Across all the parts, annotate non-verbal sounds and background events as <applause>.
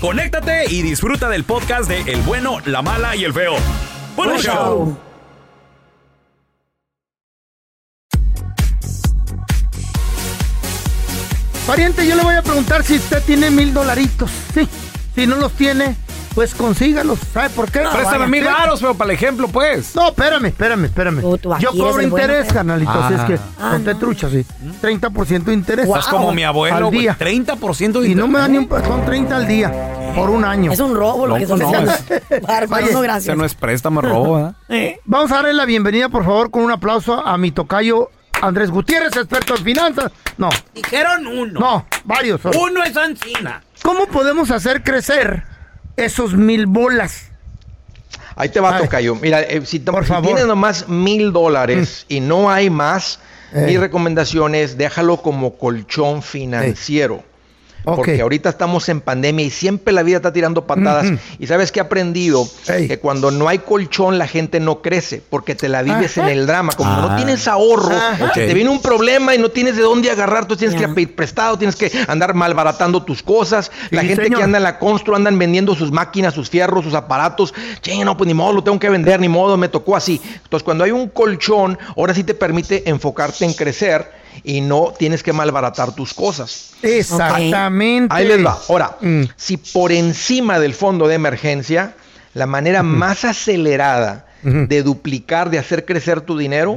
conéctate y disfruta del podcast de El bueno, la mala y el feo. ¡Buen Buen show! show. Pariente, yo le voy a preguntar si usted tiene mil dolaritos. Sí. Si no los tiene, pues consígalos. ¿Sabe por qué? Préstame Vaya, mil varos, feo, para el ejemplo, pues. No, espérame, espérame, espérame. Tú, tú aquí Yo cobro interés, feo. carnalito, así es que Ah, ponte no. trucha, sí. 30% de interés. Estás como mi abuelo, Al día. 30% de Y no me dan ni un interés. son 30 al día, por un año. Es un robo lo No, que estás no, es- <laughs> Oye, no, Ese gracias. no es préstamo, robo. <laughs> Eh, Vamos a darle la bienvenida, por favor, con un aplauso a mi tocayo Andrés Gutiérrez, experto en finanzas. No, Dijeron uno. no, varios. son. Uno es Ancina. ¿Cómo podemos hacer crecer esos mil bolas? Ahí te va, Ay. Tocayo. Mira, eh, si, Por si favor. tienes nomás mil dólares y no hay más, Eh. mi recomendación es déjalo como colchón financiero. Porque ahorita estamos en pandemia y siempre la vida está tirando patadas. Y sabes que he aprendido que cuando no hay colchón la gente no crece porque te la vives Ajá. en el drama. Como no Ah. tienes ahorro, te viene un problema y no tienes de dónde agarrar, tú tienes que ir Ya. a pedir prestado, tienes que andar malbaratando tus cosas. La Sí, gente señor. que anda en la constru andan vendiendo sus máquinas, sus fierros, sus aparatos. Che, no, pues ni modo, lo tengo que vender, ni modo, me tocó así. Entonces, cuando hay un colchón, ahora sí te permite enfocarte en crecer y no tienes que malbaratar tus cosas. Exactamente. Ahí les va. Ahora, Mm. si por encima del fondo de emergencia, la manera más acelerada de duplicar, de hacer crecer tu dinero,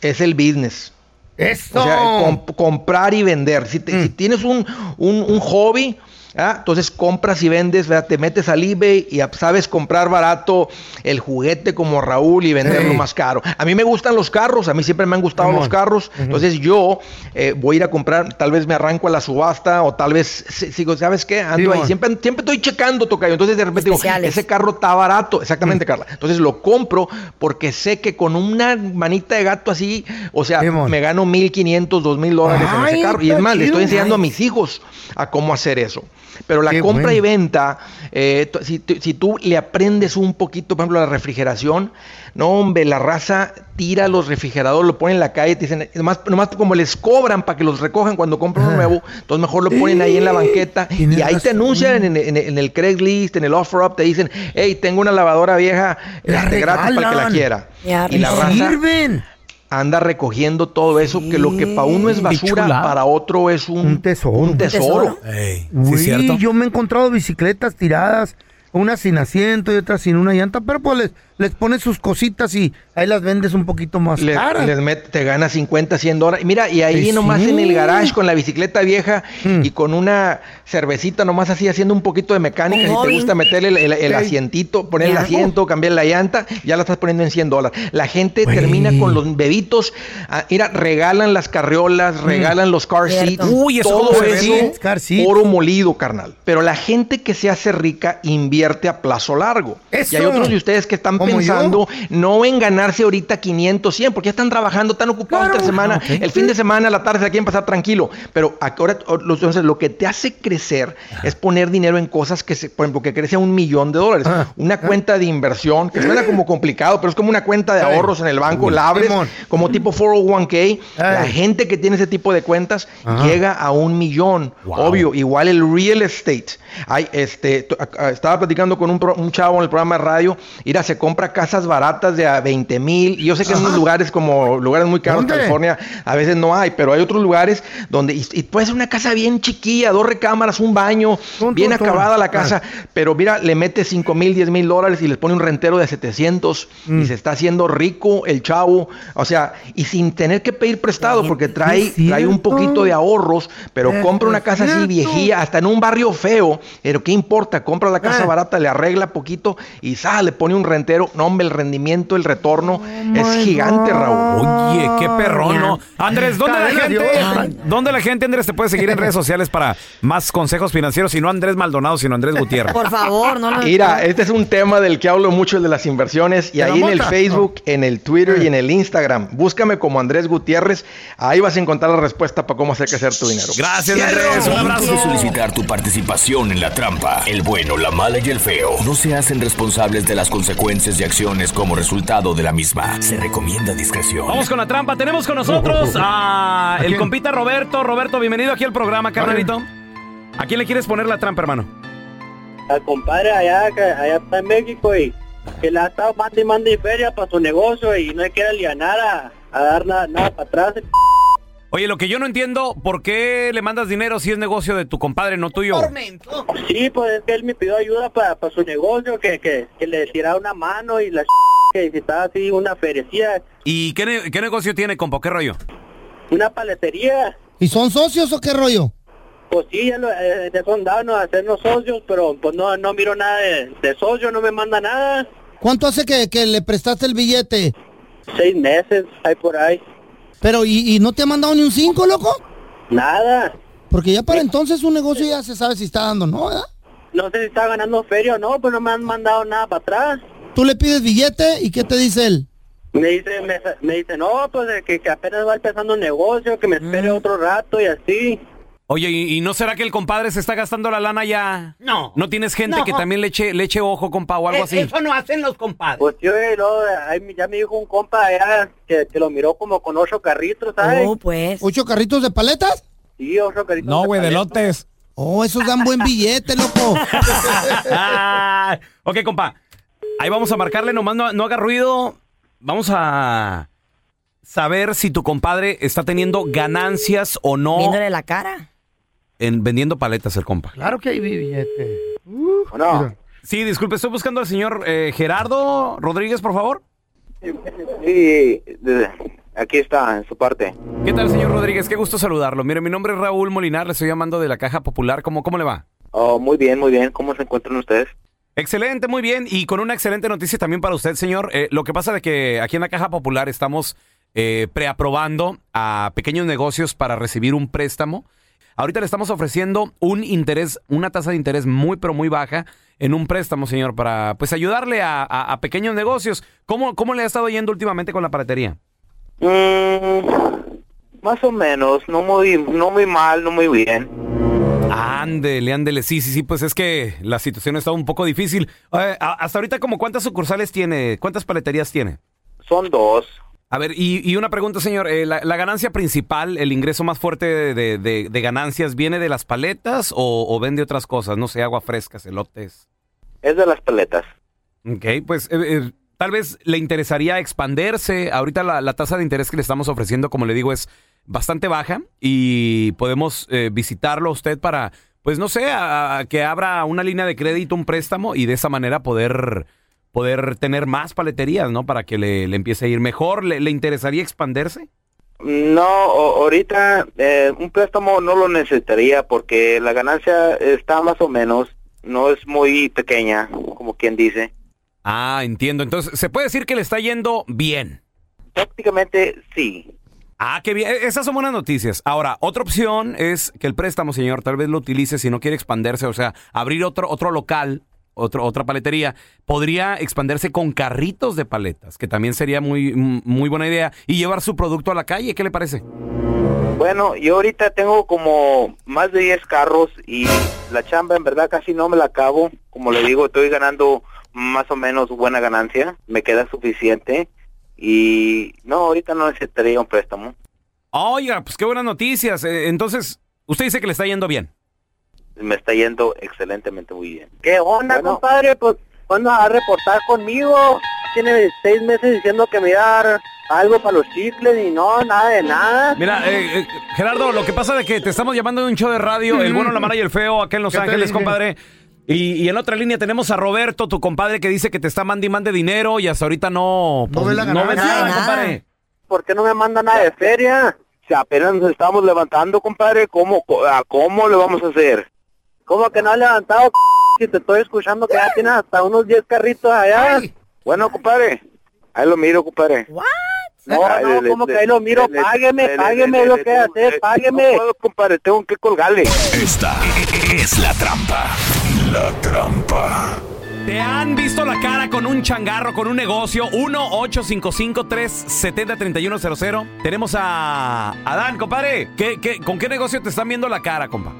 es el business. Eso. O sea, comp- comprar y vender. Si, te- Mm. si tienes un, un- un hobby, ¿ah? entonces compras y vendes, ¿verdad? te metes al eBay y sabes comprar barato el juguete como Raúl y venderlo más caro. A mí me gustan los carros, a mí siempre me han gustado los carros, entonces yo eh, voy a ir a comprar, tal vez me arranco a la subasta o tal vez si- sigo, ¿sabes qué? Ando Simón. ahí, siempre, siempre estoy checando, Tocayo, entonces de repente digo, ese carro está barato, Mm. exactamente, Carla. Entonces lo compro porque sé que con una manita de gato así, o sea, me gano 1500, 2000 dólares en ese carro. Y es más, le estoy enseñando a mis hijos a cómo hacer eso. Pero la Qué compra bueno. y venta, eh, si, si tú le aprendes un poquito, por ejemplo, la refrigeración, no, hombre, la raza tira los refrigeradores, lo ponen en la calle, te dicen, nomás, nomás como les cobran para que los recojan cuando compran uno Ajá. nuevo, entonces mejor lo ponen ahí en la banqueta y ahí te anuncian en, en- en el Craigslist, en el OfferUp, te dicen, hey, tengo una lavadora vieja La este, gratis para el que la quiera. Ya, y la raza Sirven. Anda recogiendo todo eso, que lo que para uno es basura, para otro es un, Un tesoro. un tesoro. Ey, Uy, ¿sí es cierto? yo me he encontrado bicicletas tiradas, unas sin asiento y otras sin una llanta, pero pues les, les pones sus cositas y ahí las vendes un poquito más Le- caras. les met- te gana 50, 100 dólares. Mira, y ahí Pues nomás sí. en el garage con la bicicleta vieja Mm. y con una cervecita nomás así haciendo un poquito de mecánica. Si te gusta meterle el, el- el Ey. asientito, poner el asiento, cambiar la llanta, ya la estás poniendo en 100 dólares. La gente termina con los bebitos. ah, mira, regalan las carriolas, regalan los car seats. Uy, eso todo seats. oro molido, carnal. Pero la gente que se hace rica invierte a plazo largo. Eso. Y hay otros de ustedes que están Yo. no en ganarse ahorita 500, 100, porque ya están trabajando, están ocupados Claro. esta semana. Ah. El fin de semana, la tarde se la quieren pasar tranquilo. Pero ahora, entonces, lo que te hace crecer es poner dinero en cosas que, se, por ejemplo, que crece a un millón de dólares. Ah. Una cuenta de inversión, que suena como complicado, pero es como una cuenta de Ay. ahorros en el banco, la abres como tipo 401k. La gente que tiene ese tipo de cuentas Ajá. llega a un millón. Wow. Obvio, igual el real estate. Hay, este, estaba platicando con un, pro- un chavo en el programa de radio. Mira, se compra casas baratas de a 20 mil. Y yo sé que en unos lugares como lugares muy caros, ¿Dónde? California, a veces no hay, pero hay otros lugares donde y, y puede ser una casa bien chiquilla, dos recámaras, un baño, bien acabada la casa. Pero mira, le mete 5 mil, 10 mil dólares y les pone un rentero de 700 Mm. y se está haciendo rico el chavo. O sea, y sin tener que pedir prestado porque trae, trae un poquito de ahorros, pero Es compra una casa así viejilla, hasta en un barrio feo. Pero ¿qué importa? Compra la casa Eh. barata, le arregla poquito y sale, le pone un rentero. No, hombre, el rendimiento, el retorno es my gigante, God. Raúl. Oye, qué perrón, ¿no? Andrés, ¿dónde la gente, dónde la gente, Andrés, te puede seguir en redes sociales para más consejos financieros? Y no Andrés Maldonado, sino Andrés Gutiérrez. Por favor, no lo. Mira, este es un tema del que hablo mucho, el de las inversiones. Y ¿De la ahí en el? Facebook, en el Twitter y en el Instagram, búscame como Andrés Gutiérrez. Ahí vas a encontrar la respuesta para cómo hacer crecer tu dinero. Gracias, Andrés. Un abrazo. solicitar tu participación en la trampa, el bueno, la mala y el feo no se hacen responsables de las consecuencias y acciones como resultado de la misma. Se recomienda discreción. Vamos con la trampa. Tenemos con nosotros a el quién? compita Roberto. Roberto, bienvenido aquí al programa, carnalito. ¿A quién le quieres poner la trampa, hermano? al compadre allá que allá está en México y que le ha estado mande y mande feria para su negocio y no le quiere alianar a, a dar nada, nada para atrás. Oye, lo que yo no entiendo, ¿por qué le mandas dinero si es negocio de tu compadre, no tuyo? Sí, pues es que él me pidió ayuda para, su negocio, que, que, que le tirara una mano y la que necesitaba así una ferecía, ¿Y qué, ne- qué negocio tiene, compa? ¿Qué rollo? una paletería. ¿Y son socios o qué rollo? Pues sí, ya, lo, eh, ya son dados a hacernos socios, pero pues no, no miro nada de, de socio, no me manda nada. ¿Cuánto hace que, que le prestaste el billete? Seis meses, hay por ahí. Pero, ¿y, y no te ha mandado ni un cinco, loco? Nada. Porque ya para entonces un negocio ya se sabe si está dando, ¿no? ¿verdad? No sé si está ganando feria o no, pues no me han mandado nada para atrás. Tú le pides billete y ¿qué te dice él? Me dice, me, me dice, no, pues que, que apenas va empezando el negocio, que me espere otro rato y así. Oye, ¿y, y no será que el compadre se está gastando la lana ya? No. ¿No tienes gente No. que también le eche, le eche ojo, compa, o algo Eh, así? Eso no hacen los compadres. Pues yo, eh, no, ya me dijo un compa allá que, que lo miró como con ocho carritos, ¿sabes? Oh, pues. ¿Ocho carritos de paletas? Sí, ocho carritos. No, güey, de lotes. Oh, esos dan buen billete, loco. <laughs> Ah, ok, compa. Ahí vamos a marcarle, nomás no, no haga ruido. Vamos a saber si tu compadre está teniendo ganancias o no Viéndole la cara. En vendiendo paletas el compa. claro que hay billete. ¿O no? Sí, disculpe, estoy buscando al señor eh, Gerardo Rodríguez, por favor. Sí, aquí está, en su parte. ¿Qué tal, señor Rodríguez? Qué gusto saludarlo. Mire, mi nombre es Raúl Molinar, le estoy llamando de la Caja Popular. ¿Cómo, cómo le va? Oh, muy bien, muy bien. ¿Cómo se encuentran ustedes? Excelente, muy bien. Y con una excelente noticia también para usted, señor. Eh, lo que pasa es que aquí en la Caja Popular estamos eh, preaprobando a pequeños negocios para recibir un préstamo. Ahorita le estamos ofreciendo un interés, una tasa de interés muy, pero muy baja en un préstamo, señor, para pues ayudarle a, a- a pequeños negocios. ¿Cómo, ¿Cómo le ha estado yendo últimamente con la paletería? Mm, más o menos, no muy, no muy mal, no muy bien. Ándele, ándele. Sí, sí, sí, pues es que la situación está un poco difícil. Eh, hasta ahorita, como cuántas sucursales tiene? ¿Cuántas paleterías tiene? Son dos. A ver, y, y una pregunta, señor. eh, la, la ganancia principal, el ingreso más fuerte de, de- de ganancias, viene de las paletas o, o vende otras cosas? No sé, agua fresca, elotes. Es de las paletas. Ok, pues eh, eh, tal vez le interesaría expandirse. Ahorita la, la tasa de interés que le estamos ofreciendo, como le digo, es bastante baja y podemos visitarlo a usted para, pues no sé, a- a que abra una línea de crédito, un préstamo y de esa manera poder poder tener más paleterías, ¿no? Para que le, le empiece a ir mejor. ¿Le, le interesaría expandirse? No, ahorita eh, un préstamo no lo necesitaría porque la ganancia está más o menos, no es muy pequeña, como quien dice. Ah, entiendo. Entonces, se puede decir que le está yendo bien. Prácticamente sí. Ah, qué bien. E- Esas son buenas noticias. Ahora, otra opción es que el préstamo, señor, tal vez lo utilice si no quiere expandirse, o sea, abrir otro, otro local, otro, otra paletería. Podría expandirse con carritos de paletas, que también sería muy, muy buena idea, y llevar su producto a la calle. ¿Qué le parece? Bueno, yo ahorita tengo como más de 10 carros y la chamba en verdad casi no me la acabo. Como le digo, estoy ganando más o menos buena ganancia, me queda suficiente y no, ahorita no necesitaría un préstamo. Oiga, pues qué buenas noticias. Eh, Entonces, usted dice que le está yendo bien. Me está yendo excelentemente muy bien. ¿Qué onda, compadre? Pues, ¿cuándo va a reportar conmigo? Tiene seis meses diciendo que me iba a dar algo para los chicles y no, nada de nada. Mira, eh, eh, Gerardo, lo que pasa es que te estamos llamando de un show de radio, El Bueno, la Mala y el Feo, acá en Los ¿Qué te Ángeles, compadre. Y, y en otra línea tenemos a Roberto, tu compadre, que dice que te está mandi mande dinero y hasta ahorita no... No ve la no ves ganancia. nada, Nada. compadre. ¿Por qué no me manda nada de feria? Si apenas nos estamos levantando, compadre, ¿cómo, co- a ¿cómo le vamos a hacer? ¿Cómo que no ha levantado? Si te estoy escuchando que ya tienes hasta unos 10 carritos allá. Bueno, compadre, ahí lo miro, compadre. No, Ay, no, le- ¿cómo le- que ahí lo miro? le- Págueme, le- págueme le- lo le- que le- hacer, le- págueme. No puedo, compadre, tengo que colgarle. Esta es la trampa. La trampa. ¿Te han visto la cara con un changarro, con un negocio? 1-855-370-3100. Tenemos a Adán, compadre. ¿Qué, qué, con qué negocio te están viendo la cara, compa?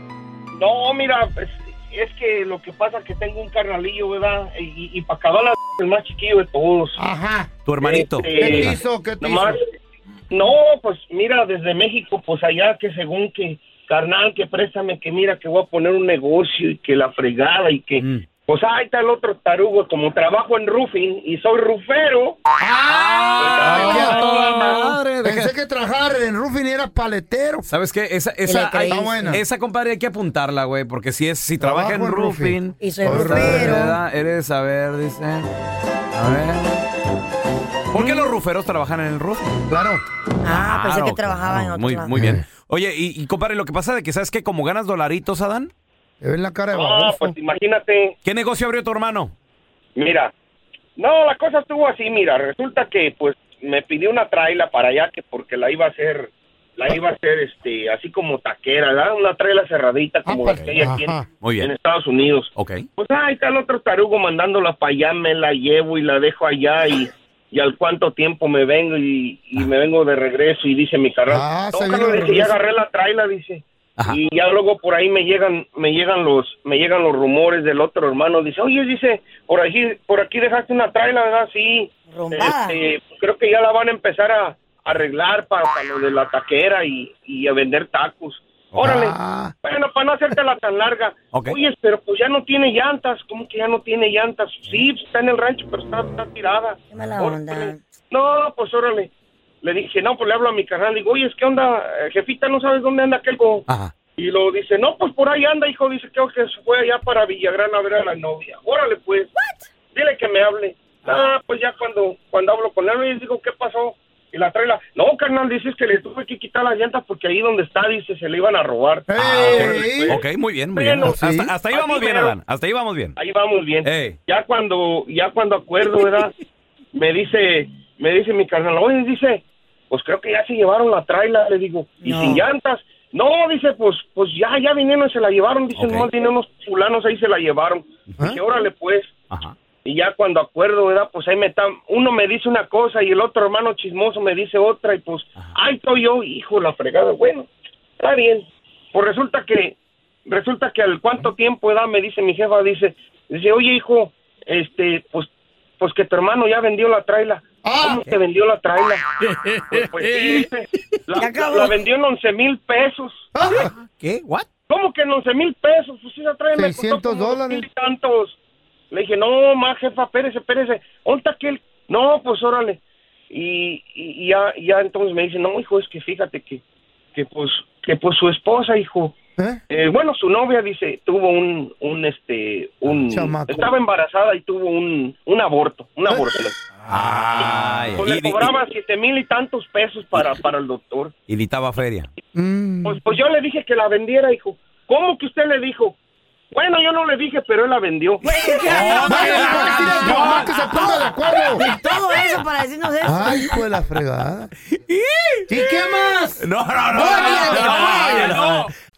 No, mira, pues, es que lo que pasa es que tengo un carnalillo, ¿verdad? Y, y para acabar la el más chiquillo de todos. Ajá. Tu hermanito. Este, ¿Qué te hizo? ¿Qué te Nomás, hizo? no, pues mira, desde México, pues allá que según que, carnal, que préstame, que mira, que voy a poner un negocio y que la fregada y que... Mm. Pues ahí está el otro tarugo, como trabajo en roofing y soy rufero. ¡Ah! Pues, toda ah, madre. Pensé que trabajar en roofing era paletero. ¿Sabes qué? Esa, esa, buena. esa compadre hay que apuntarla, güey, porque si es si trabaja en roofing, roofing. Y soy Soy rufero. ¿verdad? Eres, a ver, dice. A ver. ¿Por qué los ruferos trabajan en el roofing? Claro. Ah, pensé Claro, que trabajaba en otro Muy, lado. muy bien. Oye, y, y compadre, lo que pasa de que sabes que como ganas dolaritos, Adán, Te ven la cara de No, baboso. pues imagínate, ¿qué negocio abrió tu hermano? Mira, no, la cosa estuvo así, mira, resulta que pues me pidió una traila para allá que porque la iba a hacer, la iba a hacer este, así como taquera, ¿verdad? Una traila cerradita como Ah, la que hay aquí en, ajá. Muy bien. en Estados Unidos. Ok. Pues ahí está el otro tarugo mandándola para allá, me la llevo y la dejo allá y, y al cuánto tiempo me vengo y, y me vengo de regreso y dice mi carnal, Ah, no, dice, ya agarré la traila, dice. Ajá. Y ya luego por ahí me llegan, me llegan los, me llegan los rumores del otro hermano. Dice, oye, dice, por aquí, por aquí dejaste una traila, ¿verdad? Sí. Este, creo que ya la van a empezar a arreglar para, para lo de la taquera y, y a vender tacos. Órale. Ah. Bueno, para no hacértela tan larga. Ok. Oye, pero pues ya no tiene llantas. ¿Cómo que ya no tiene llantas? Sí, pues, está en el rancho, pero está, está tirada. Qué mala Órale. onda. No, pues órale. Le dije, no, pues le hablo a mi canal. Digo, oye, ¿qué onda? Eh, Jefita, ¿no sabes dónde anda aquel? go-?" Ajá. Y lo dice, no, pues por ahí anda, hijo. Dice, creo que se fue allá para Villagrán a ver a la novia. Órale, pues. Dile que me hable. Ah, pues ya cuando, cuando hablo con él, le digo, ¿qué pasó? Y la trae la... No, carnal, dices que le tuve que quitar las llantas porque ahí donde está, dice, se le iban a robar. ¡Ey! Ok, muy bien, muy bien. Bueno, Hasta, sí. hasta ahí vamos Así bien. Adán. Hasta ahí vamos bien. Ahí vamos bien. Ya cuando, ya cuando acuerdo, ¿verdad? <laughs> me dice, me dice mi carnal, oye, dice, pues creo que ya se llevaron la traila, le digo, y No. sin llantas. No, dice, pues, pues ya, ya vinieron y se la llevaron, dice, no, vinieron unos fulanos ahí se la llevaron. ¿Ah? Dije, órale pues. Ajá. Y ya cuando acuerdo, ¿verdad? Pues ahí me está, uno me dice una cosa y el otro hermano chismoso me dice otra y pues, ahí estoy yo, hijo la fregada. Bueno, está bien. Pues resulta que, resulta que al cuánto tiempo, ¿verdad? Me dice mi jefa, dice, dice, oye, hijo, este, pues, pues que tu hermano ya vendió la traila. Ah. ¿Cómo que vendió la traila? Pues, <laughs> pues sí, la, acabó. la vendió en 11 mil pesos. Ah, ¿Qué? ¿What? ¿Cómo que en 11 mil pesos? Pues esa trae me costó 600 como dos dólares. mil y tantos. Le dije, no, más jefa, espérese, espérese. ¿Dónde está aquel? No, pues órale. Y, y ya, ya entonces me dice, no, hijo, es que fíjate que, que pues, que pues su esposa, hijo, Eh, bueno, su novia dice tuvo un, un este, un Chamaco. estaba embarazada y tuvo un, un aborto, un aborto. Ay, Pues y, le cobraba siete mil y tantos pesos para, para el doctor. y evitaba feria. Pues, pues yo le dije que la vendiera, hijo. ¿Cómo que usted le dijo? Bueno, yo no le dije, pero él la vendió. mamá que se ponga de acuerdo. Y todo eso para decirnos eso. Ay, hijo de la fregada. ¿Y qué más? No, no, no. Oye, no, no.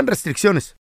aplican restricciones.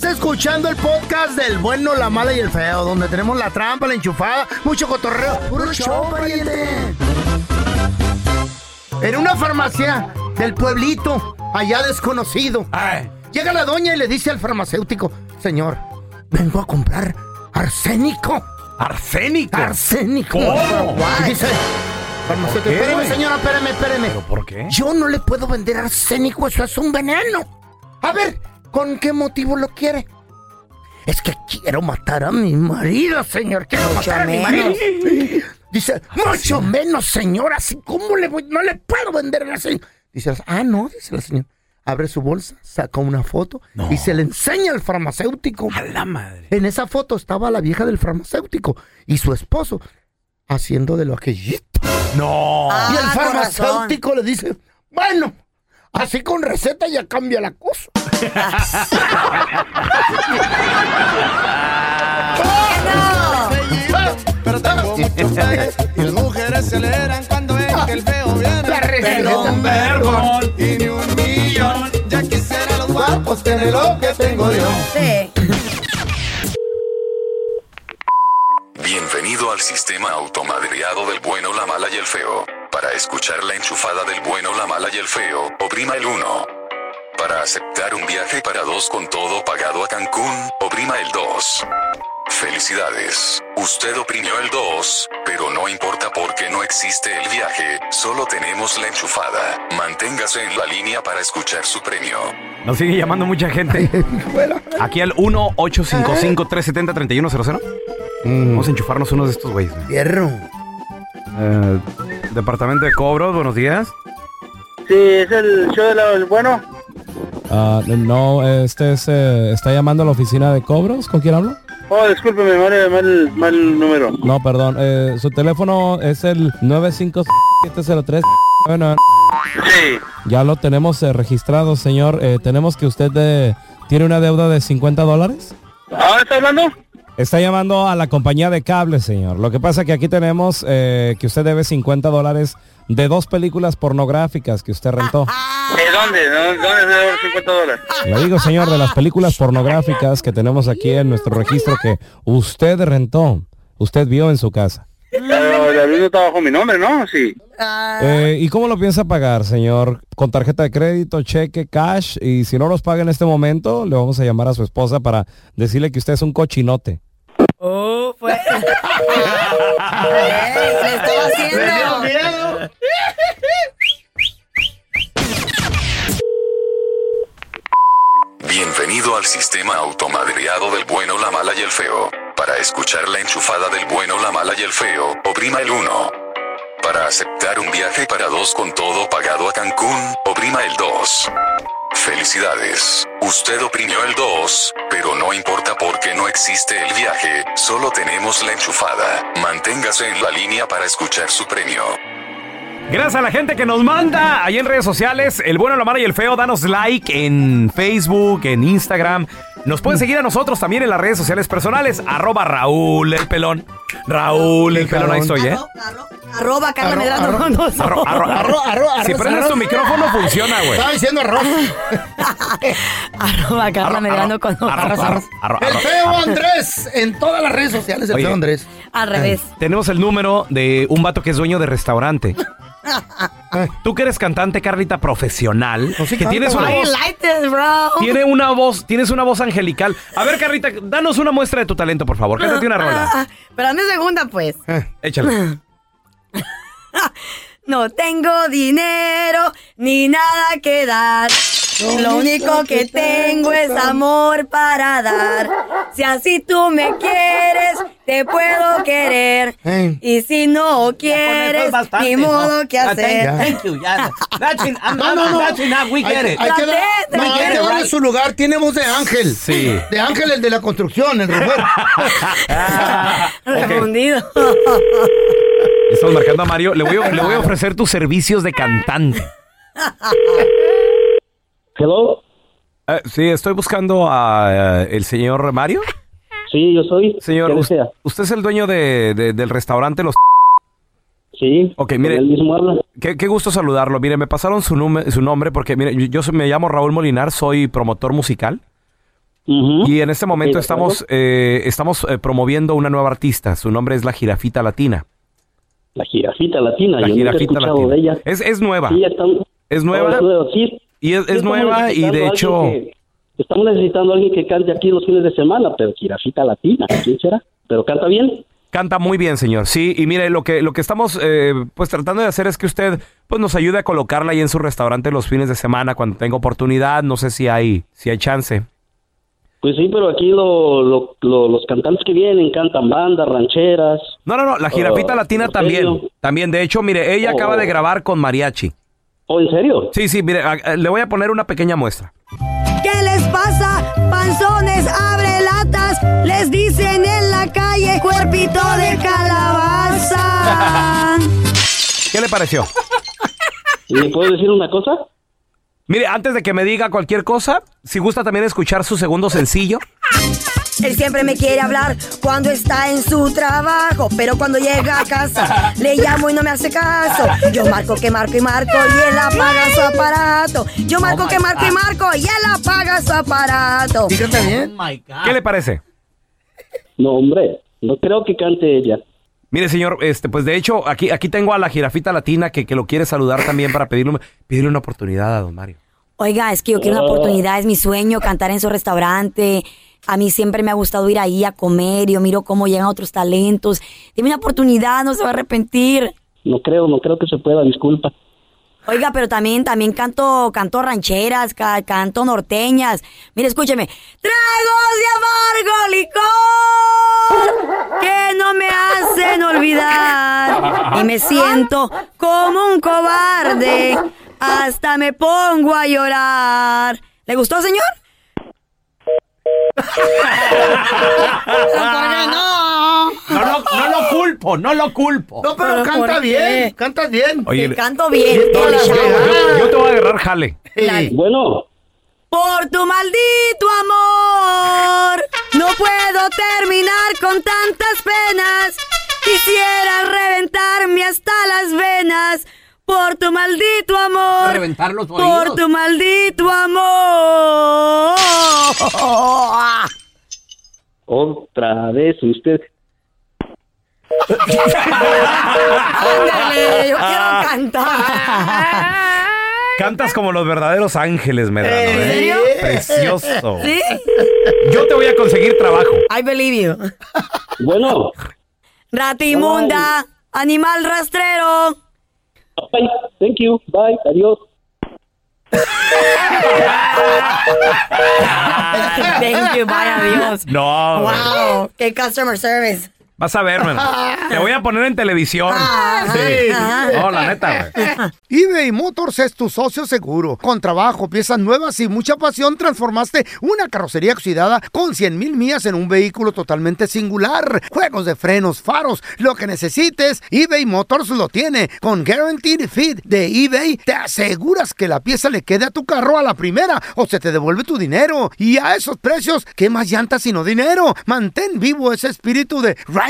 Estás escuchando el podcast del bueno, la mala y el feo, donde tenemos la trampa, la enchufada, mucho cotorreo. ¡Puro show, pariente! En una farmacia del pueblito, allá desconocido, llega la doña y le dice al farmacéutico, señor, vengo a comprar arsénico. ¿Arsénico? Arsénico. ¿Cómo? Y dice, farmacéutico, ¿Por qué, espéreme, señora, espéreme, espéreme. ¿Por qué? Yo no le puedo vender arsénico, eso es un veneno. A ver, ¿con qué motivo lo quiere? Es que quiero matar a mi marido, señor. Quiero Mucho matar a mi menos. marido. Dice, mucho menos, señora. Así, ¿Cómo le voy? No le puedo vender el arsénico. Dice, ah, no, dice la señora. Abre su bolsa, saca una foto y se le enseña al farmacéutico. A la madre. En esa foto estaba la vieja del farmacéutico y su esposo haciendo de lo aquellito. No. Y el Ah, farmacéutico le dice, bueno, así con receta ya cambia la cosa. Y las mujeres se cuando ven que el feo viene. Pero un vergón y ni un millón. Ya quisiera los guapos tener lo que tengo yo. Sí. Bienvenido al sistema automadreado del bueno, la mala y el feo. Para escuchar la enchufada del bueno, la mala y el feo, oprima el 1. Para aceptar un viaje para dos con todo pagado a Cancún, oprima el 2. Felicidades, usted oprimió el 2, pero no importa porque no existe el viaje, solo tenemos la enchufada. Manténgase en la línea para escuchar su premio. Nos sigue llamando mucha gente. <laughs> Aquí al 1-855-370-3100. Vamos a enchufarnos uno de estos güeyes. Hierro. Eh, Departamento de Cobros, buenos días. Sí, es el show del del bueno. Ah, no, este es, eh, está llamando a la oficina de cobros. ¿Con quién hablo? Oh, discúlpeme, mal, mal, mal número. No, perdón. eh, su teléfono es el 95703. Bueno, Sí. ya lo tenemos eh, registrado, señor. Eh, tenemos que usted eh, tiene una deuda de 50 dólares. ¿Ahora está hablando? Está llamando a la compañía de cable, señor. Lo que pasa que aquí tenemos eh, que usted debe 50 dólares de dos películas pornográficas que usted rentó. ¿De dónde? ¿Dónde se debe los 50 dólares? Le digo, señor, de las películas pornográficas que tenemos aquí en nuestro registro que usted rentó, usted vio en su casa. Pero el avión está bajo mi nombre, ¿no? Sí. Eh, ¿Y cómo lo piensa pagar, señor? ¿Con tarjeta de crédito, cheque, cash? Y si no los paga en este momento, le vamos a llamar a su esposa para decirle que usted es un cochinote. Oh, fue. <laughs> Ey, le estaba haciendo. Bienvenido al sistema automadreado del bueno, la mala y el feo. Para escuchar la enchufada del bueno, la mala y el feo, oprima el 1. Para aceptar un viaje para dos con todo pagado a Cancún, oprima el 2. Felicidades. Usted oprimió el 2, pero no importa porque no existe el viaje, solo tenemos la enchufada. Manténgase en la línea para escuchar su premio. Gracias a la gente que nos manda ahí en redes sociales, el bueno, la mala y el feo. Danos like en Facebook, en Instagram. Nos pueden seguir a nosotros también en las redes sociales personales. Arroba Raúl el pelón. Raúl el pelón, ahí estoy, ¿eh? Arroba Carla Medrano. Arro- arro- arro- arro- si arroz, prendes tu micrófono funciona, güey. Estaba diciendo arroz. <laughs> Arroba Carla Medrano con. Arroz, arroz, arroz, El feo Andrés en todas las redes sociales, el Oye. feo Andrés. Al revés. Tenemos el número de un vato que es dueño de restaurante. Tú que eres cantante, Carlita, profesional, que tienes una voz, like this, bro. tiene una voz, tienes una voz angelical. A ver, Carlita, danos una muestra de tu talento, por favor. Cántate una rola. Ah, un segundo, pues. Échale. <laughs> No tengo dinero ni nada que dar. Lo único que tengo es amor para dar. <laughs> Si así tú me quieres, te puedo <laughs> querer. Y si no quieres, ni modo que hacer. <laughs> No, no, no. Hay, hay que, dar- no, hay que darle su lugar. Tiene voz de ángel. Sí. De ángel, el de la construcción, el Roberto. Respondido. Estamos marcando a Mario. Le voy a, le voy a ofrecer tus servicios de cantante. Hello. Eh, sí, estoy buscando a eh, el señor Mario. Sí, yo soy. Señor, ¿Qué us- desea? usted es el dueño de, de- del restaurante Los... Sí. Ok, mire. Él mismo habla. Qué, qué gusto saludarlo. Mire, me pasaron su, su nombre porque, mire, yo, me llamo Raúl Molinar, soy promotor musical. Y en este momento estamos, eh, estamos eh, promoviendo una nueva artista. Su nombre es La Jirafita Latina. La jirafita latina. La yo nunca he Jirafita escuchado Latina. de ella. Es, es nueva. Sí, estamos- Es nueva. Es nueva, sí. Y es, es nueva y de hecho... que- estamos necesitando a alguien que cante aquí los fines de semana, pero jirafita latina. ¿Quién será? ¿Pero canta bien? Canta muy bien, señor. Sí, y mire, lo que, lo que estamos eh, pues tratando de hacer es que usted pues nos ayude a colocarla ahí en su restaurante los fines de semana cuando tenga oportunidad. No sé si hay, si hay chance. Pues sí, pero aquí lo, lo- lo- los cantantes que vienen cantan bandas, rancheras. No, no, no, la jirafita Oh, latina ¿en también. También, de hecho, mire, ella Oh. acaba de grabar con mariachi. ¿Oh, en serio? Sí, sí, mire, a- a- le voy a poner una pequeña muestra. ¿Qué les pasa? Panzones, abre latas. Les dicen en la calle, cuerpito de calabaza. <laughs> ¿Qué le pareció? ¿Le puedo decir una cosa? Mire, antes de que me diga cualquier cosa, si gusta también escuchar su segundo sencillo. Él siempre me quiere hablar cuando está en su trabajo, pero cuando llega a casa le llamo y no me hace caso. Yo marco que marco y marco y él apaga su aparato. Yo marco que marco y marco y él apaga su aparato. Fíjate bien. ¿Qué le parece? No, hombre, no creo que cante ella. Mire, señor, este, pues de hecho, aquí, aquí tengo a la jirafita latina que, que lo quiere saludar también para pedirle, pedirle una oportunidad a don Mario. Oiga, es que yo quiero una oportunidad, es mi sueño cantar en su restaurante. A mí siempre me ha gustado ir ahí a comer, yo miro cómo llegan otros talentos. Dime una oportunidad, no se va a arrepentir. No creo, no creo que se pueda, disculpa. Oiga, pero también, también canto, canto rancheras, ca- canto norteñas. Mire, escúcheme. Tragos de amargo licor que no me hacen olvidar. Y me siento como un cobarde. Hasta me pongo a llorar. ¿Le gustó, señor? No? No lo, no lo culpo, no lo culpo. No, pero canta bien, cantas bien. Oye, canto bien. No, yo, yo- yo te voy a agarrar jale. Bueno, Por tu maldito amor, no puedo terminar con tantas penas. Quisiera reventarme hasta las venas. Por tu maldito amor. Reventar los Por tu maldito amor. otra vez usted. Ándale, yo quiero cantar. Cantas como los verdaderos ángeles, Medrano. ¿En ¿eh? Precioso. ¿Sí? Yo te voy a conseguir trabajo. I believe you. Bueno. Rata inmunda, animal rastrero. Bye, thank you, bye, adiós. Thank you, vaya Dios. No. Wow, qué customer service. Vas a ver. Te voy a poner en televisión. Sí. No, la neta, güey. eBay Motors es tu socio seguro. Con trabajo, piezas nuevas y mucha pasión, transformaste una carrocería oxidada con 100 mil millas en un vehículo totalmente singular. Juegos de frenos, faros, lo que necesites, eBay Motors lo tiene. Con Guaranteed Fit de eBay, te aseguras que la pieza le quede a tu carro a la primera o se te devuelve tu dinero. Y a esos precios, ¿qué más llantas sino dinero? Mantén vivo ese espíritu de Ride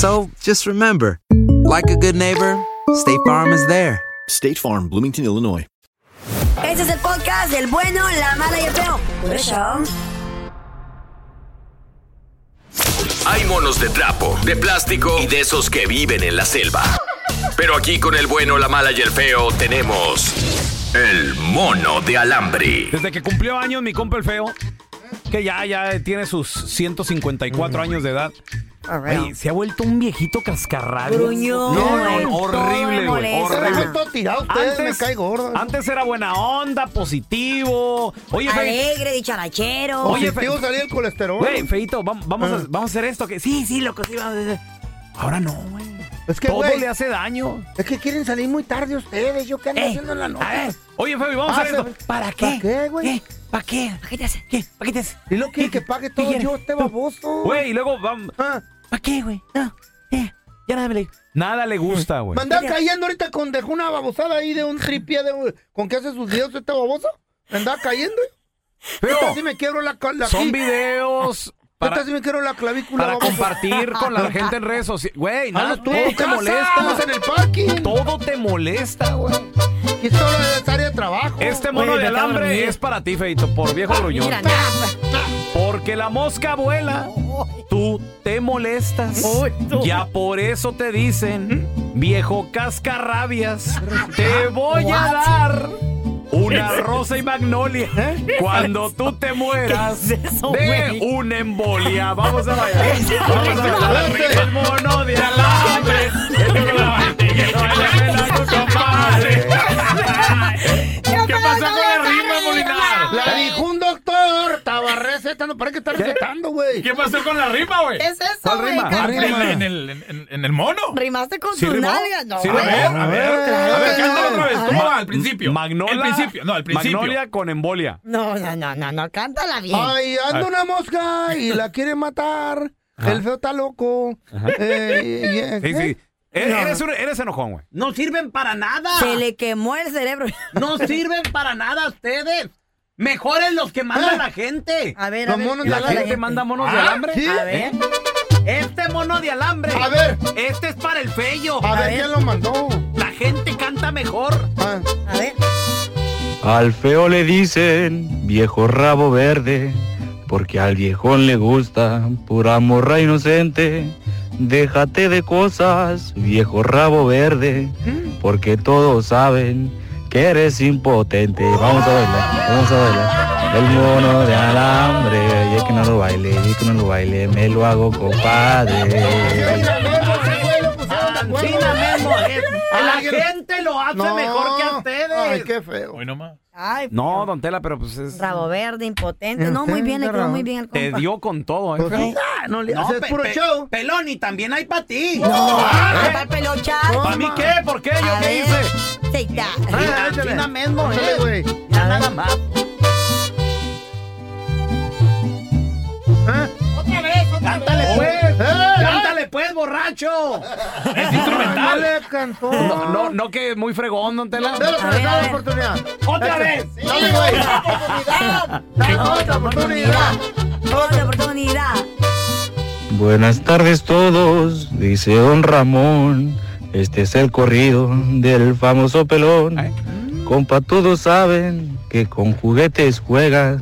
So just remember, like a good neighbor, State Farm is there. State Farm, Bloomington, Illinois. Este es el podcast del bueno, la mala y el feo. Por eso. Hay monos de trapo, de plástico y de esos que viven en la selva. Pero aquí con el bueno, la mala y el feo tenemos el mono de alambre. Desde que cumplió años mi compa el feo, que ya, ya tiene sus 154 años de edad. Se ha vuelto un viejito cascarrabio. Gruñón, No, no, güey, no, horrible, me güey. molesta. Horrible. Todo tirado, ustedes me cae gordo. Antes era buena onda, positivo. Oye, Fe- Alegre, dicharachero. Oye, Positivo Fe- salía el colesterol. Güey, feito, vam- vamos, Ah. a, vamos a hacer esto. que Sí, sí, loco, sí, vamos a hacer. Ahora no, güey. Es que, Todo güey, le hace daño. Es que quieren salir muy tarde ustedes. ¿Yo qué ando haciendo en la noche? A ver, oye, Fabi, vamos a hacer Ah, esto. ¿Para qué? ¿Para qué, güey? ¿Para qué? ¿Para qué te hace? ¿Qué? ¿Para qué te hace? Y lo quiere que pague todo quieres? yo, este baboso. Güey, y luego vamos. Ah. ¿Para qué, güey? No, eh, ya nada le, nada le gusta, güey. Me andaba cayendo ahorita con dejó una babosada ahí de un tripié de con que hace sus videos este baboso. Me andaba cayendo. Pero Esta sí me quiebro la, la Son aquí. videos para, Esta sí me quiebro la clavícula. para baboso. compartir con la gente en redes sociales. Güey, nada, Hazlo tú todo te casa, molesta. en el parking. Todo te molesta, güey. Y esto es área de trabajo. Este mono Güey, de me alambre es para ti, Feito, por viejo gruñón. Mira, nada. Porque la mosca vuela, tú te molestas. Ya por eso te dicen, viejo cascarrabias, te voy a dar una <laughs> rosa y magnolia cuando tú te mueras ¿Qué es eso, de una embolia. Vamos a bailar. <laughs> Vamos a bailar. El mono de alambre. Recetando. ¿Para qué está recetando, güey? ¿Qué pasó con la rima, güey? ¿Qué es eso, ¿Cuál güey? rima? Ca- ¿Cuál rima? En el, en, en el mono. ¿Rimaste con ¿Sí tus rimó? nalgas? No. ¿Sí A ver, a ver, a ver, cántalo otra vez. A ¿Cómo va? Al principio. Magnolia. El principio, no, al principio. Magnolia con embolia. No, no, no, no, no, cántala bien. Ay, anda una mosca y la quiere matar. El feo está loco. Eh, Sí, sí. E- Eres, un- eres enojón, güey. No sirven para nada. Se le quemó el cerebro. No sirven para nada ustedes. Mejores los que manda ¿Eh? la gente. A ver, Los a ver. monos ¿Y la de gente alambre. manda monos de Ah, alambre? ¿sí? A ver. ¿Eh? Este mono de alambre. A ver. Este es para el fello. A ver, ver. ¿quién lo mandó? La gente canta mejor. Ah, A ver. Al feo le dicen viejo rabo verde, porque al viejón le gusta pura morra inocente. Déjate de cosas, viejo rabo verde, porque todos saben que eres impotente. Vamos a bailar, vamos a bailar. El mono de alambre, y que no lo baile, y que no lo baile, me lo hago compadre. La gente lo hace No. mejor que a ustedes. Ay, qué feo. Hoy nomás. Ay, No, don Tela, pero pues es... rabo verde, impotente. No, muy bien, le quedó muy bien el Te compa. dio con todo, ¿eh? feo? Ah, no le No, haces puro pe- show. Pelón, y también hay para ti. No, Ah, ¿qué tal pelocha? ¿Para mí qué? ¿Por qué? ¿Yo A qué ver, hice? take that. Ah, échale. China mismo, Échale, eh. güey. Ya nada más. ¿Eh? Otra vez, Cántale pues. Cántale pues, borracho. <laughs> Es No instrumental. le cantó. No, no, no que muy fregón, don Tela. Dale otra vez, A ver, a dale ver. oportunidad. Otra vez. Dale, güey. Dale otra oportunidad. Otra oportunidad. Buenas tardes todos, dice don Ramón. Este es el corrido del famoso pelón. Compa, todos saben que con juguetes juegas,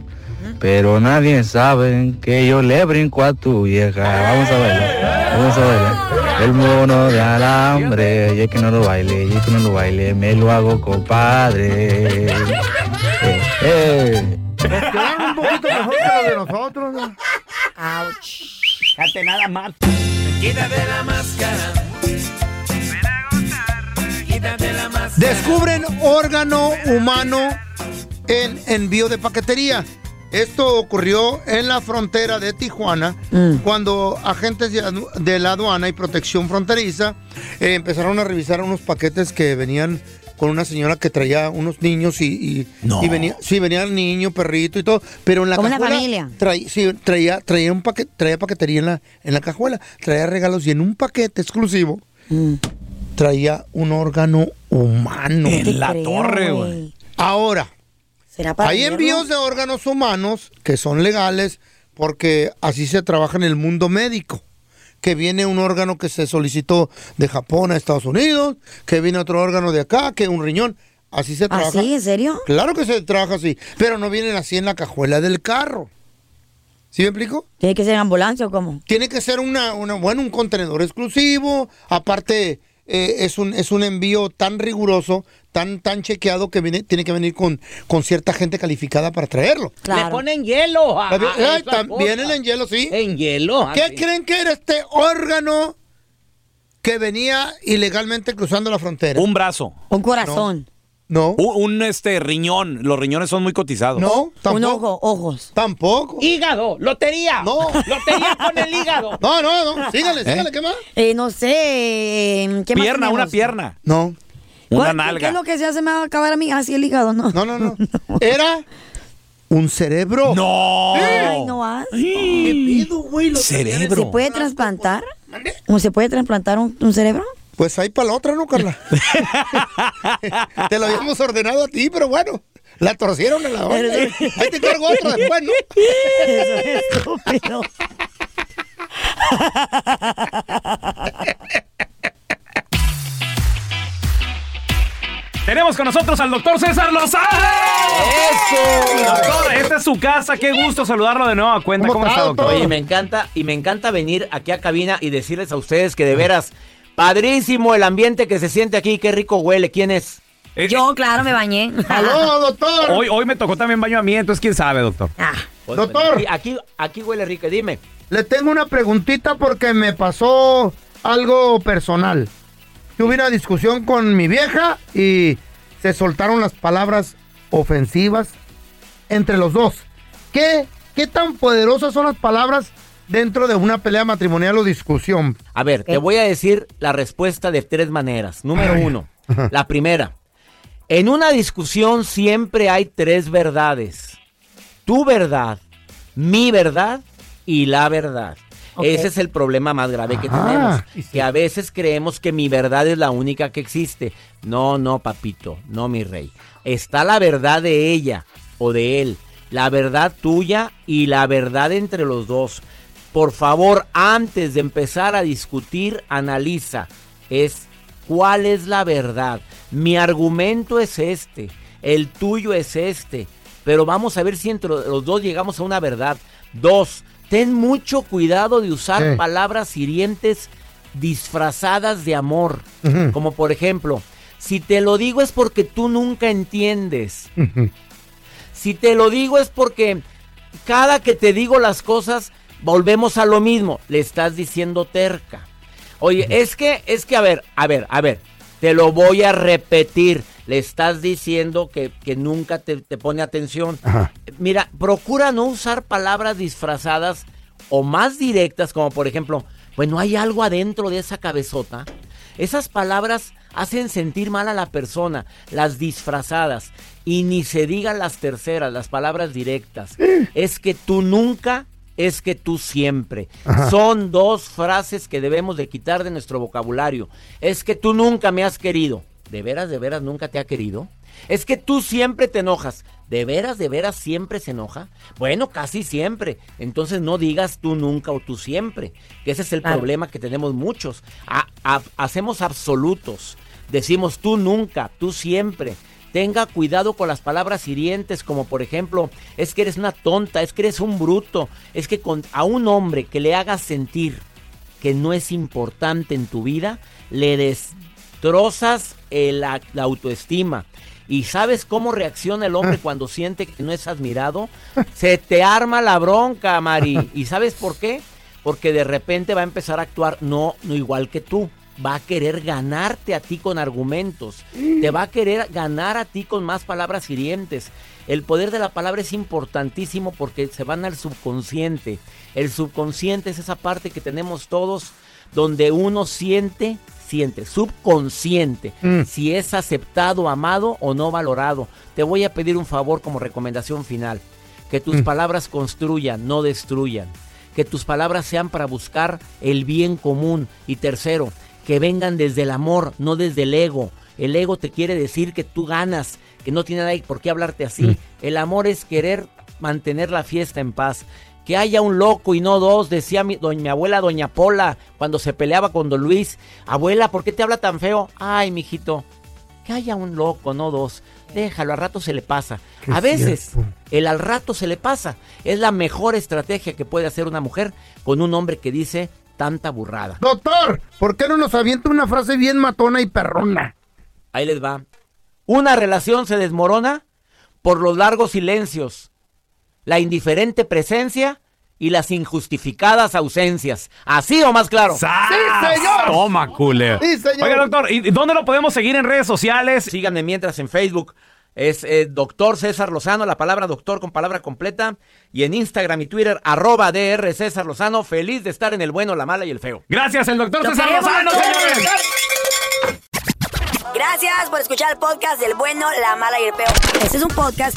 pero nadie sabe que yo le brinco a tu vieja. Vamos a bailar, vamos a bailar. El mono de alambre, y es que no lo baile, y es que no lo baile, me lo hago compadre. Eh, eh. Un poquito mejor que los de nosotros. ¿no? Ouch. Fíjate nada más. Quítate la máscara. Quítate la máscara. Descubren órgano humano en envío de paquetería. Esto ocurrió en la frontera de Tijuana, cuando agentes de la aduana y protección fronteriza eh, empezaron a revisar unos paquetes que venían con una señora que traía unos niños y, y, y venía, sí, venía el niño, perrito y todo, pero en la Como una cajuela familia. traía, sí, traía, traía un paquete, traía paquetería en la, en la cajuela, traía regalos y en un paquete exclusivo traía un órgano humano. Te creo, Ahora, ¿Será para hay envíos de órganos humanos que son legales porque así se trabaja en el mundo médico. Que viene un órgano que se solicitó de Japón a Estados Unidos, que viene otro órgano de acá, que un riñón. Así se trabaja. ¿Ah, sí? ¿En serio? Claro que se trabaja así, pero no vienen así en la cajuela del carro. ¿Sí me explico? ¿Tiene que ser en ambulancia o cómo? Tiene que ser una, una bueno, un contenedor exclusivo. Aparte, eh, es, un, es un envío tan riguroso, tan, tan chequeado que viene, tiene que venir con, con cierta gente calificada para traerlo. Le ponen hielo. a- Ay, a ay, vienen en hielo, sí. En hielo. ¿Qué así. creen que era este órgano que venía ilegalmente cruzando la frontera? Un brazo. Un corazón. No. Un, un, este riñón. Los riñones son muy cotizados. No, Un ojo, ojos. Tampoco. Hígado, lotería. No. Lotería con el hígado. No, no, no. Sígale, ¿Eh? sígale, ¿qué más? Eh, no sé. eh, ¿qué más Pierna, una pierna. No. Una ¿Cuál- nalga. ¿Qué es lo que se hace? Me va a acabar a mí así el hígado, ¿no? No, no, <laughs> no. Era un cerebro. No. Ay, no has. ¿Qué pedo, güey? Lo ¿Se Cerebro. puede trasplantar? ¿O se puede trasplantar un, un cerebro? Pues ahí para la otra, ¿no, Carla? <laughs> te lo habíamos ordenado a ti, pero bueno, la torcieron a la hora. Eres Ahí te cargo otro después, ¿no? Eso es estúpido. Tenemos con nosotros al doctor César Lozano. ¡Eso! Doctor, esta es su casa. Qué gusto saludarlo de nuevo a cuenta. ¿Cómo, está, doctor? Oye, me encanta y me encanta venir aquí a cabina y decirles a ustedes que de veras padrísimo el ambiente que se siente aquí, qué rico huele. ¿Quién es? Yo, claro, me bañé. ¡Aló, doctor! Hoy, hoy me tocó también baño a mí, entonces quién sabe, doctor. Pues, Doctor. Aquí, aquí, aquí huele rico, dime. Le tengo una preguntita porque me pasó algo personal. Tuve una discusión con mi vieja y se soltaron las palabras ofensivas entre los dos. ¿Qué, qué tan poderosas son las palabras dentro de una pelea matrimonial o discusión? A ver, te voy a decir la respuesta de tres maneras. Número Ay. uno, <laughs> la primera. En una discusión siempre hay tres verdades. Tu verdad, mi verdad y la verdad. Ese es el problema más grave que Ajá. tenemos. Que a veces creemos que mi verdad es la única que existe. No, no, papito, no, mi rey. Está la verdad de ella o de él, la verdad tuya y la verdad entre los dos. Por favor, antes de empezar a discutir, analiza. Es cuál es la verdad. Mi argumento es este, el tuyo es este. Pero vamos a ver si entre los dos llegamos a una verdad. Dos, ten mucho cuidado de usar Sí. palabras hirientes disfrazadas de amor. Como por ejemplo, si te lo digo es porque tú nunca entiendes. Si te lo digo es porque cada que te digo las cosas, volvemos a lo mismo. Le estás diciendo terca. Oye, es que, es que, a ver, a ver, a ver. Te lo voy a repetir. Le estás diciendo que, que nunca te, te pone atención. Mira, procura no usar palabras disfrazadas o más directas, como por ejemplo, bueno, hay algo adentro de esa cabezota. Esas palabras hacen sentir mal a la persona, las disfrazadas. Y ni se digan las terceras, las palabras directas. Es que tú nunca, es que tú siempre. Ajá. Son dos frases que debemos de quitar de nuestro vocabulario. Es que tú nunca me has querido. ¿De veras, de veras nunca te ha querido? Es que tú siempre te enojas. ¿De veras, de veras siempre se enoja? Bueno, casi siempre. Entonces no digas tú nunca o tú siempre. Que ese es el Claro. problema que tenemos muchos. A- a- hacemos absolutos. Decimos tú nunca, tú siempre. Tenga cuidado con las palabras hirientes, como por ejemplo, es que eres una tonta, es que eres un bruto, es que con, a un hombre que le hagas sentir que no es importante en tu vida, le destrozas la, la autoestima. ¿Y sabes cómo reacciona el hombre <laughs> cuando siente que no es admirado? Se te arma la bronca, Mari. ¿Y sabes por qué? Porque de repente va a empezar a actuar no, no igual que tú. Va a querer ganarte a ti con argumentos. Te va a querer ganar a ti con más palabras hirientes. El poder de la palabra es importantísimo porque se van al subconsciente. El subconsciente es esa parte que tenemos todos donde uno siente, siente, subconsciente, si es aceptado, amado o no valorado. Te voy a pedir un favor como recomendación final, que tus palabras construyan, no destruyan, que tus palabras sean para buscar el bien común y tercero, que vengan desde el amor, no desde el ego. El ego te quiere decir que tú ganas, que no tiene nadie por qué hablarte así. El amor es querer mantener la fiesta en paz. Que haya un loco y no dos, decía mi, doña, mi abuela Doña Pola cuando se peleaba con Don Luis. Abuela, ¿por qué te habla tan feo? Ay, mijito, que haya un loco, no dos. Déjalo, al rato se le pasa. Qué A veces, cierto. el al rato se le pasa. Es la mejor estrategia que puede hacer una mujer con un hombre que dice tanta burrada. Doctor, ¿por qué no nos avienta una frase bien matona y perrona? Ahí les va. Una relación se desmorona por los largos silencios, la indiferente presencia y las injustificadas ausencias. Así o más claro. Toma. Sí, señor. Oiga, doctor, ¿y dónde lo podemos seguir en redes sociales? Síganme mientras en Facebook. Es eh, doctor César Lozano, la palabra doctor con palabra completa. Y en Instagram y Twitter, arroba DR César Lozano. Feliz de estar en el bueno, la mala y el feo. Gracias, el doctor ¡Lo César Lozano, señores. Gracias por escuchar el podcast del bueno, la mala y el peor. Este es un podcast